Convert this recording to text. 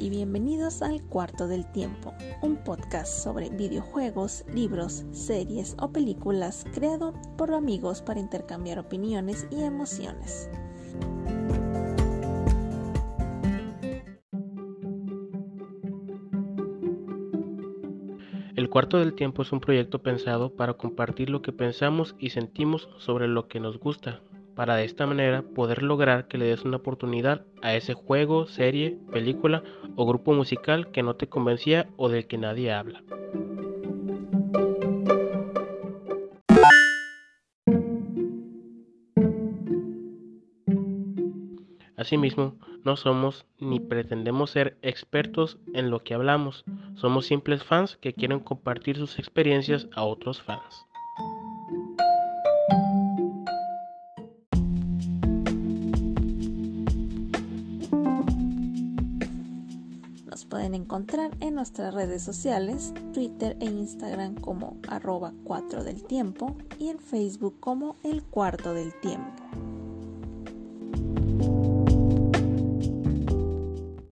y bienvenidos al Cuarto del Tiempo, un podcast sobre videojuegos, libros, series o películas creado por amigos para intercambiar opiniones y emociones. El Cuarto del Tiempo es un proyecto pensado para compartir lo que pensamos y sentimos sobre lo que nos gusta, para de esta manera poder lograr que le des una oportunidad a ese juego, serie, película o grupo musical que no te convencía o del que nadie habla. Asimismo, no somos ni pretendemos ser expertos en lo que hablamos, somos simples fans que quieren compartir sus experiencias a otros fans. Nos pueden encontrar en nuestras redes sociales, Twitter e Instagram como arroba 4 del tiempo y en Facebook como el cuarto del tiempo.